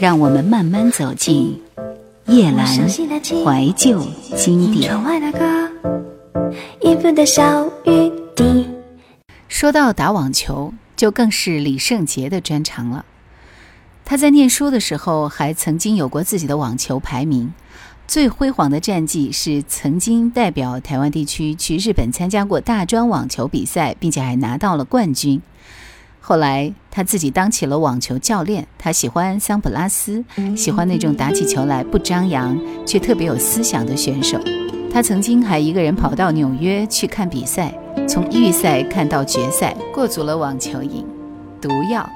让我们慢慢走进叶阑怀旧经典。说到打网球，就更是李圣杰的专长了。他在念书的时候，还曾经有过自己的网球排名。最辉煌的战绩是曾经代表台湾地区去日本参加过大专网球比赛，并且还拿到了冠军。后来他自己当起了网球教练，他喜欢桑普拉斯，喜欢那种打起球来不张扬却特别有思想的选手。他曾经还一个人跑到纽约去看比赛，从预赛看到决赛，过足了网球瘾。毒药。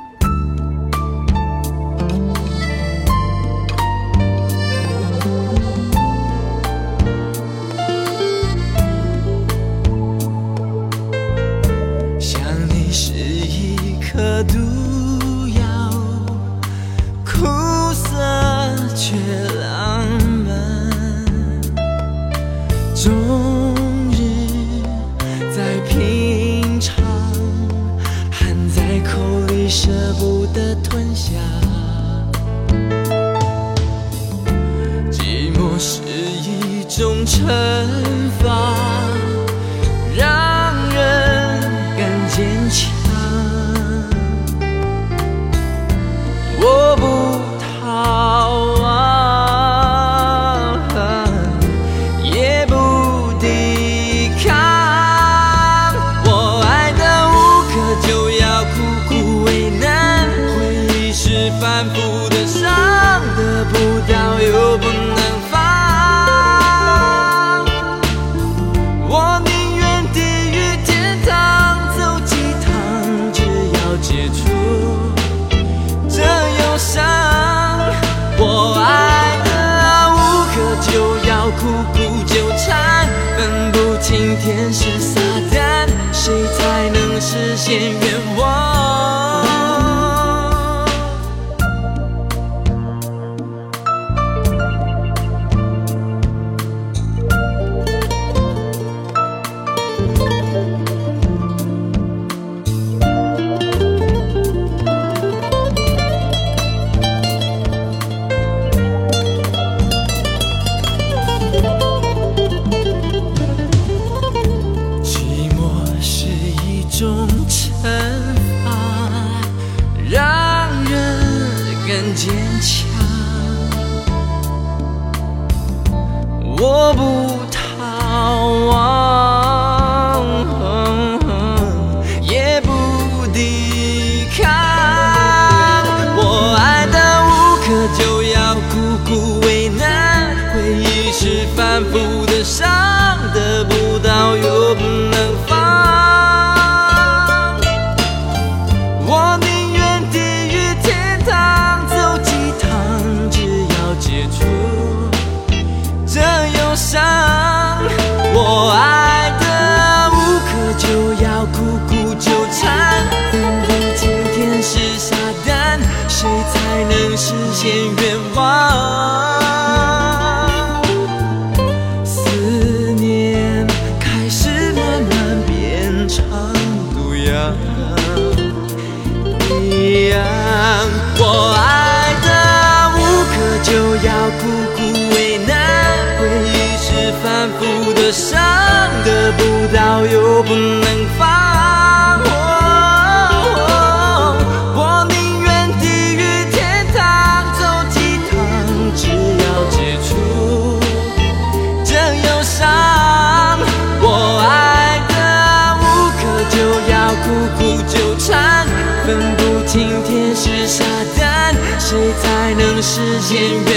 实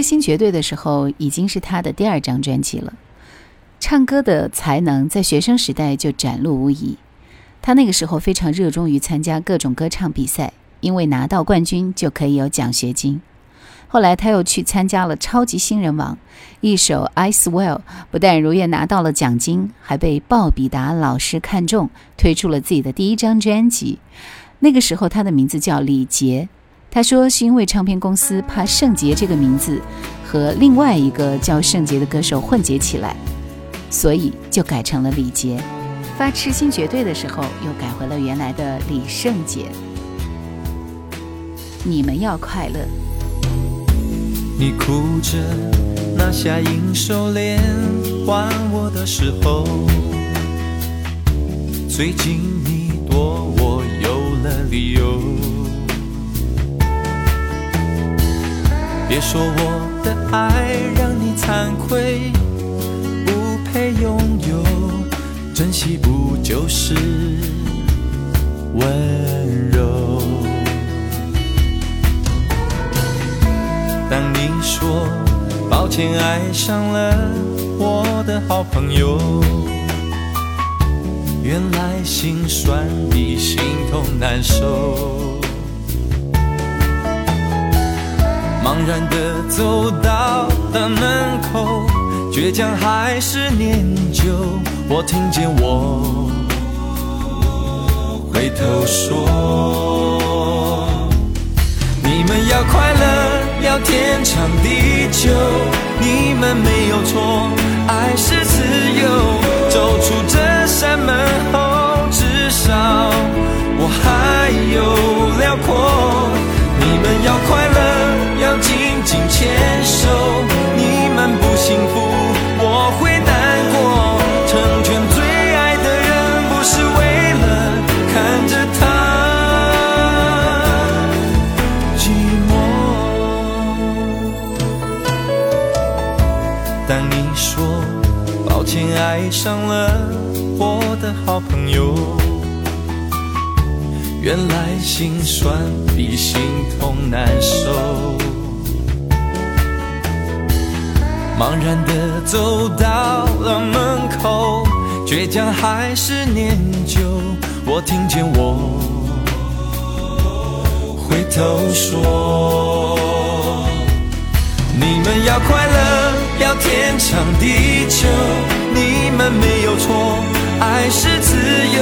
出《痴心绝对》的时候，已经是他的第二张专辑了。唱歌的才能在学生时代就展露无遗。他那个时候非常热衷于参加各种歌唱比赛，因为拿到冠军就可以有奖学金。后来他又去参加了超级新人王，一首《I Swear》不但如愿拿到了奖金，还被鲍比达老师看中，推出了自己的第一张专辑。那个时候他的名字叫李杰，他说是因为唱片公司怕圣杰这个名字和另外一个叫圣杰的歌手混结起来，所以就改成了李杰。发《痴心绝对》的时候又改回了原来的李圣杰。你们要快乐。你哭着拿下银手链还我的时候，最近你躲我有了理由。别说我的爱让你惭愧，不配拥有，珍惜不就是温柔？当你说抱歉，爱上了我的好朋友，原来心酸比心痛难受。然的走到了门口，倔强还是念旧。我听见我回头说，你们要快乐。要天长地久，你们没有错，爱是自由。走出这扇门后，至少我还有辽阔。好朋友，原来心酸比心痛难受。茫然的走到了门口，倔强还是念旧。我听见我回头说：你们要快乐，要天长地久。你们没有错，爱是自由。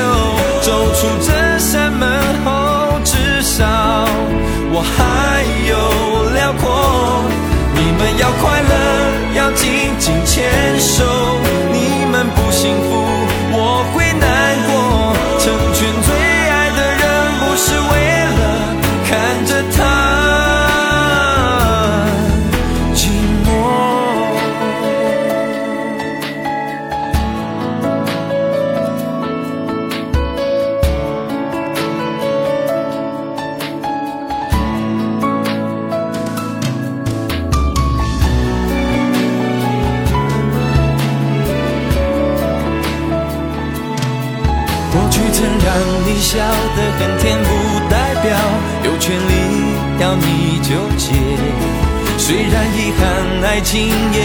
走出这扇门后，至少我还有辽阔。你们要快乐，要紧紧牵手。你们不幸福，今夜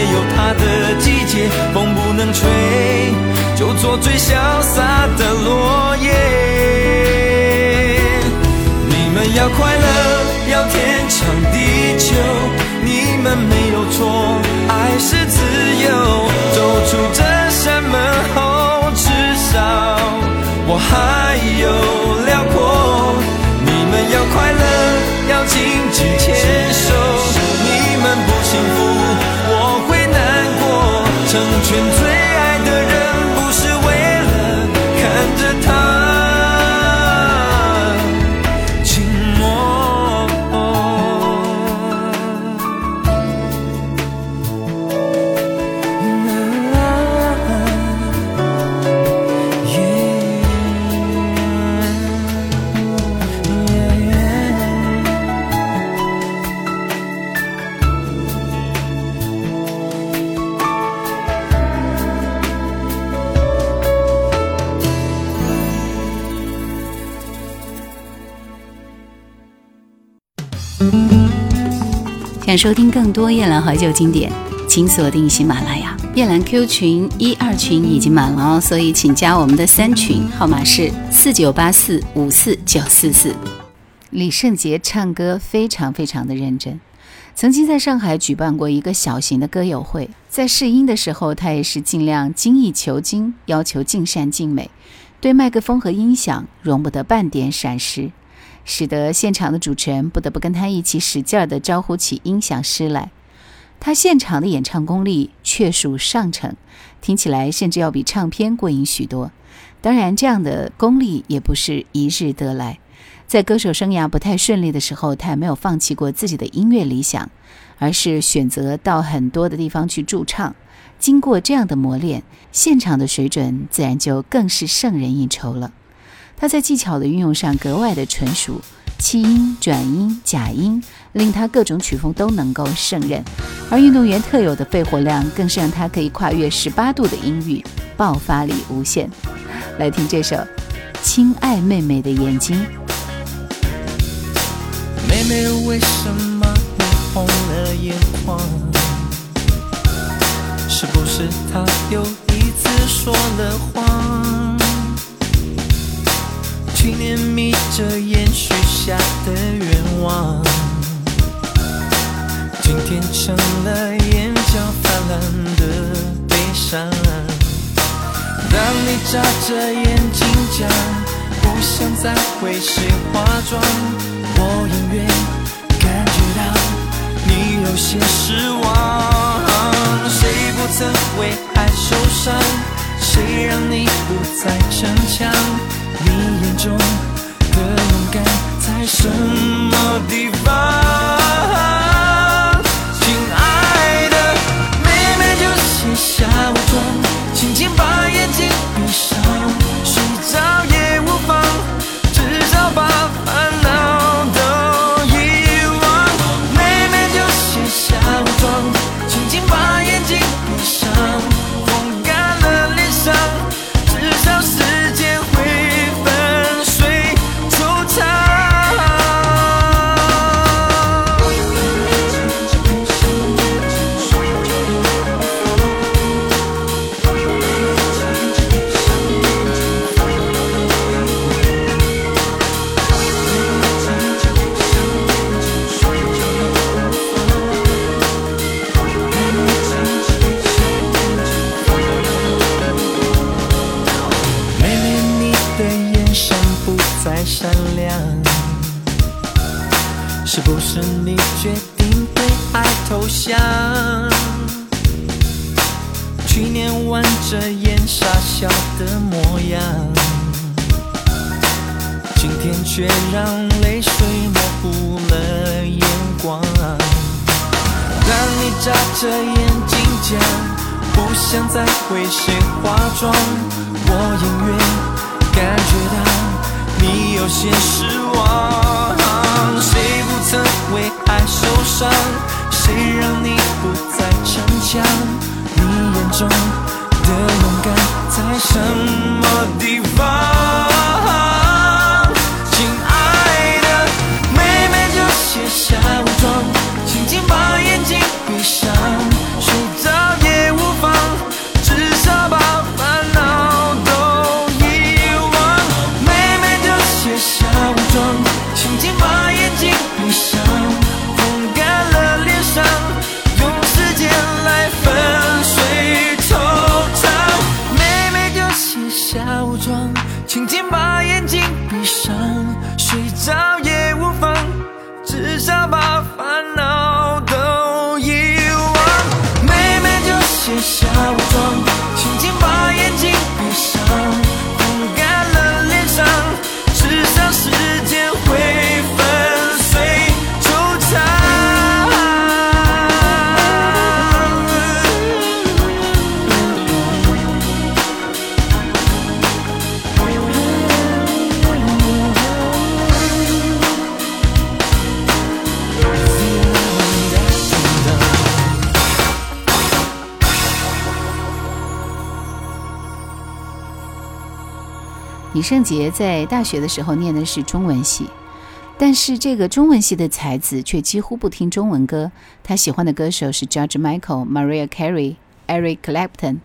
想收听更多夜兰怀旧经典，请锁定喜马拉雅。夜兰 Q 群一二群已经满了哦，所以请加我们的三群，号码是四九八四五四九四四。李圣杰唱歌非常非常的认真，曾经在上海举办过一个小型的歌友会，在试音的时候，他也是尽量精益求精，要求尽善尽美，对麦克风和音响容不得半点闪失，使得现场的主持人不得不跟他一起使劲儿地招呼起音响师来。他现场的演唱功力确属上乘，听起来甚至要比唱片过瘾许多。当然，这样的功力也不是一日得来。在歌手生涯不太顺利的时候，他也没有放弃过自己的音乐理想，而是选择到很多的地方去驻唱。经过这样的磨练，现场的水准自然就更是胜人一筹了。他在技巧的运用上格外的纯熟，气音、转音、假音，令他各种曲风都能够胜任。而运动员特有的肺活量，更是让他可以跨越十八度的音域，爆发力无限。来听这首《亲爱妹妹的眼睛》。妹妹为什么红了眼眶？是不是她又一次说了谎？去年眯着眼许下的愿望，今天成了眼角泛滥的悲伤。当你眨着眼睛讲不想再为谁化妆，我隐约感觉到你有些失望。谁不曾为爱受伤？谁让你不再逞强？你眼中的勇敢在什么地方？亲爱的妹妹，就卸下伪装，紧紧把。年弯着眼傻笑的模样今天却让泪水模糊了眼眶当你眨着眼睛讲不想再为谁化妆我隐约感觉到你有些失望谁不曾为爱受伤谁让你不再逞强中的勇敢在什么地方？亲爱的妹妹就卸下伪装轻轻把眼睛闭上。李圣杰在大学的时候念的是中文系，但是这个中文系的才子却几乎不听中文歌。他喜欢的歌手是 George Michael、Mariah Carey、Eric Clapton。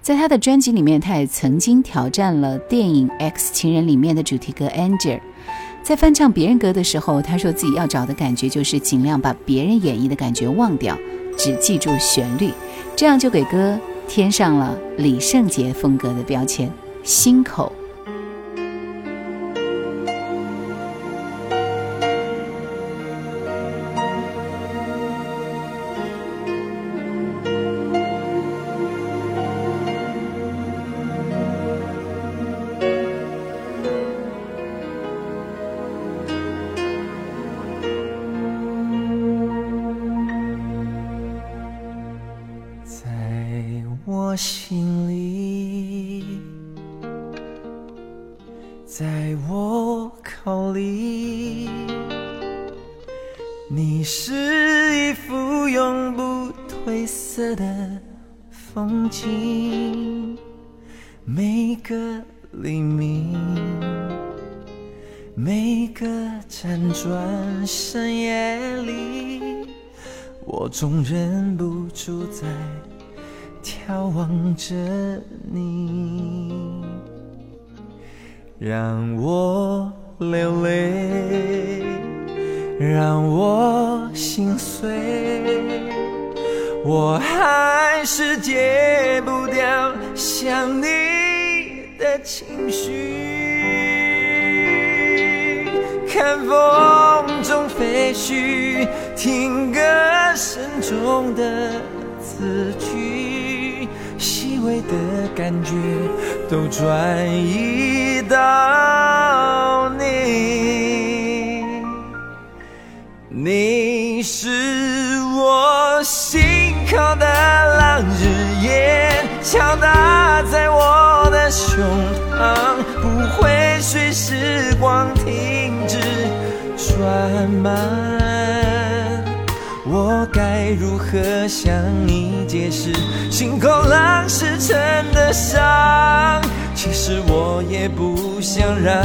在他的专辑里面，他也曾经挑战了电影《X 情人》里面的主题歌《Angel》。在翻唱别人歌的时候，他说自己要找的感觉就是尽量把别人演绎的感觉忘掉，只记住旋律，这样就给歌添上了李圣杰风格的标签，心口。眺望着你，让我流泪，让我心碎，我还是戒不掉想你的情绪，看风中飞絮，听歌。声中的死去，细微的感觉都转移到你。你是我心口的浪，日夜敲打在我的胸膛，不会随时光停止转慢。我该如何向你解释心口浪石沉的伤？其实我也不想让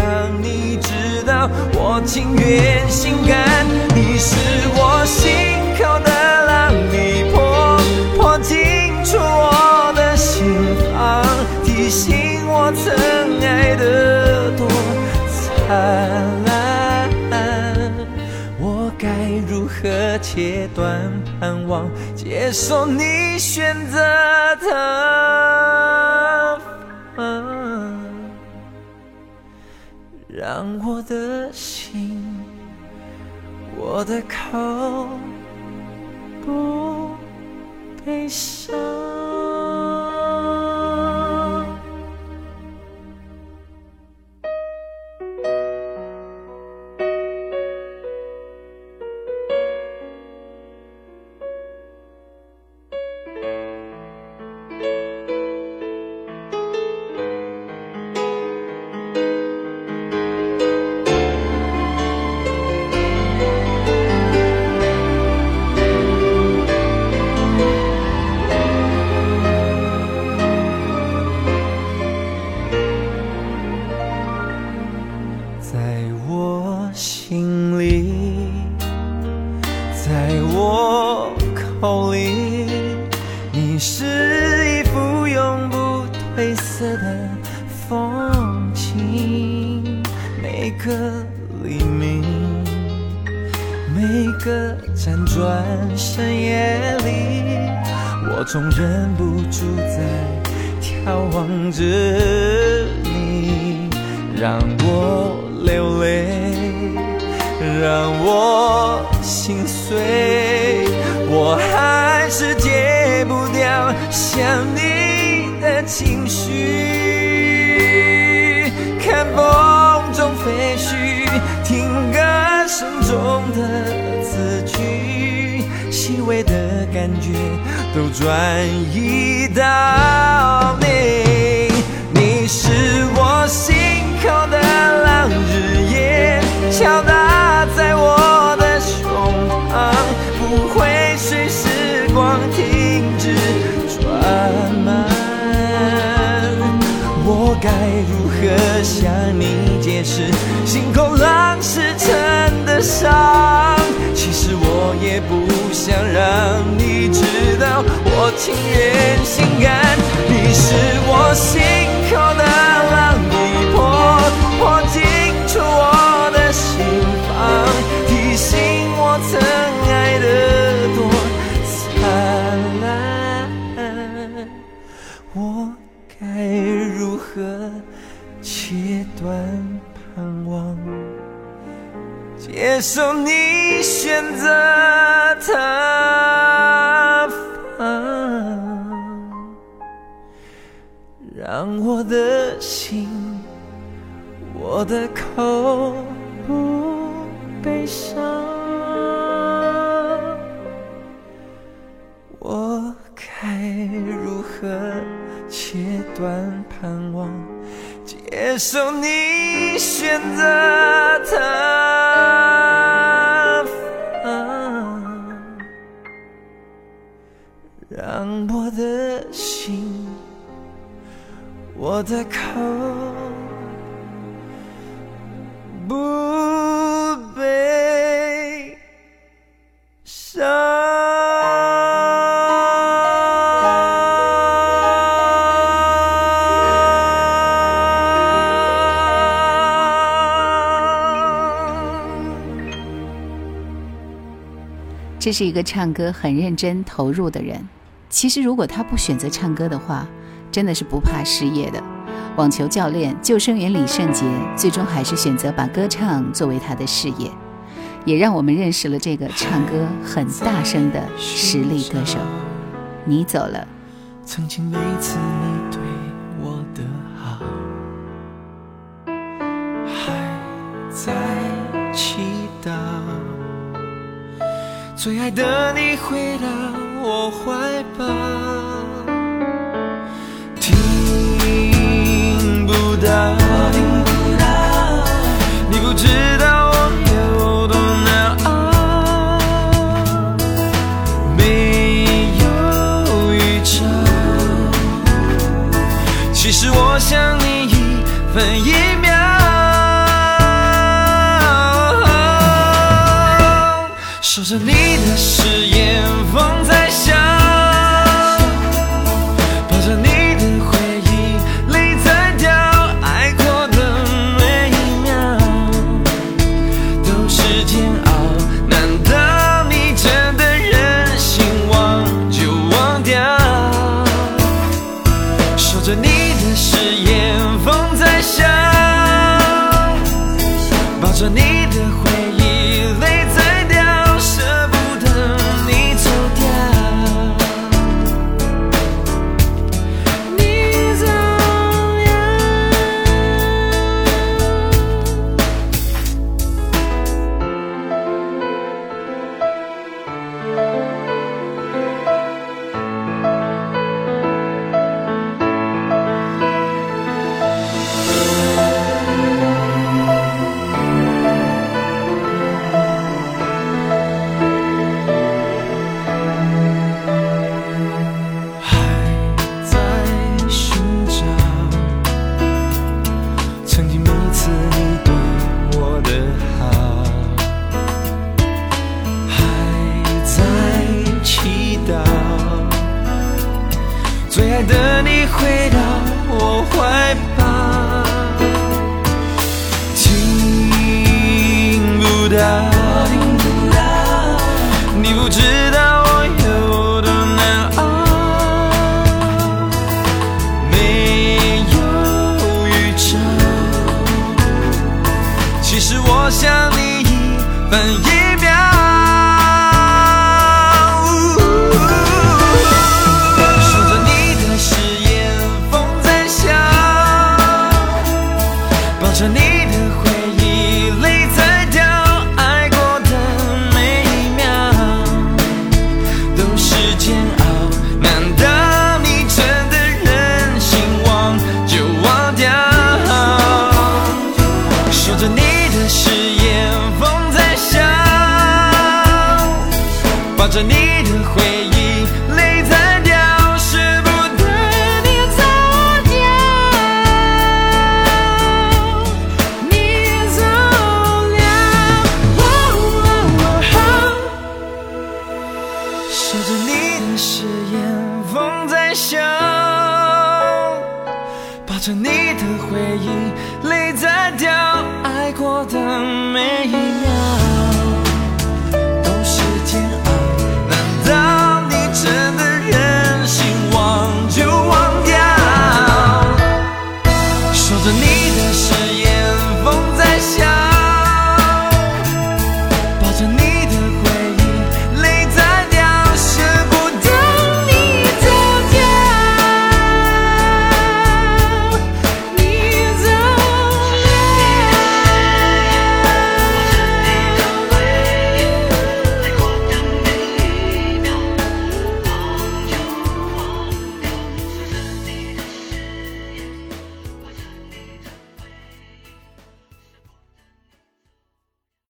你知道，我情愿心甘。你是我心口的浪，你破破进出我的心房，提醒我曾爱的多灿烂。和切断盼望，接受你选择的，让我的心，我的口不悲伤。后里，你是一幅永不褪色的风景，每个黎明，每个辗转深夜里，我总忍不住在眺望着你，让我流泪，让我心碎。我还是戒不掉想你的情绪。看风中飞絮，听歌声中的字句，细微的感觉。都转移到你，想让你知道，我情愿心甘。你是我心口的浪，你泼泼进出我的心房，提醒我曾爱的多灿烂。我该如何切断盼望？接受你选择他方，让我的心，我的口不悲伤。我该如何切断盼望？接受你选择他，让我的心，我的口这是一个唱歌很认真投入的人。其实，如果他不选择唱歌的话，真的是不怕失业的。网球教练、救生员李圣杰最终还是选择把歌唱作为他的事业，也让我们认识了这个唱歌很大声的实力歌手。你走了，曾经每次你对我的好，还在祈祷。最爱的你回到我怀抱，听不到，你不知道我有多难熬，没有预兆。其实我想你一分一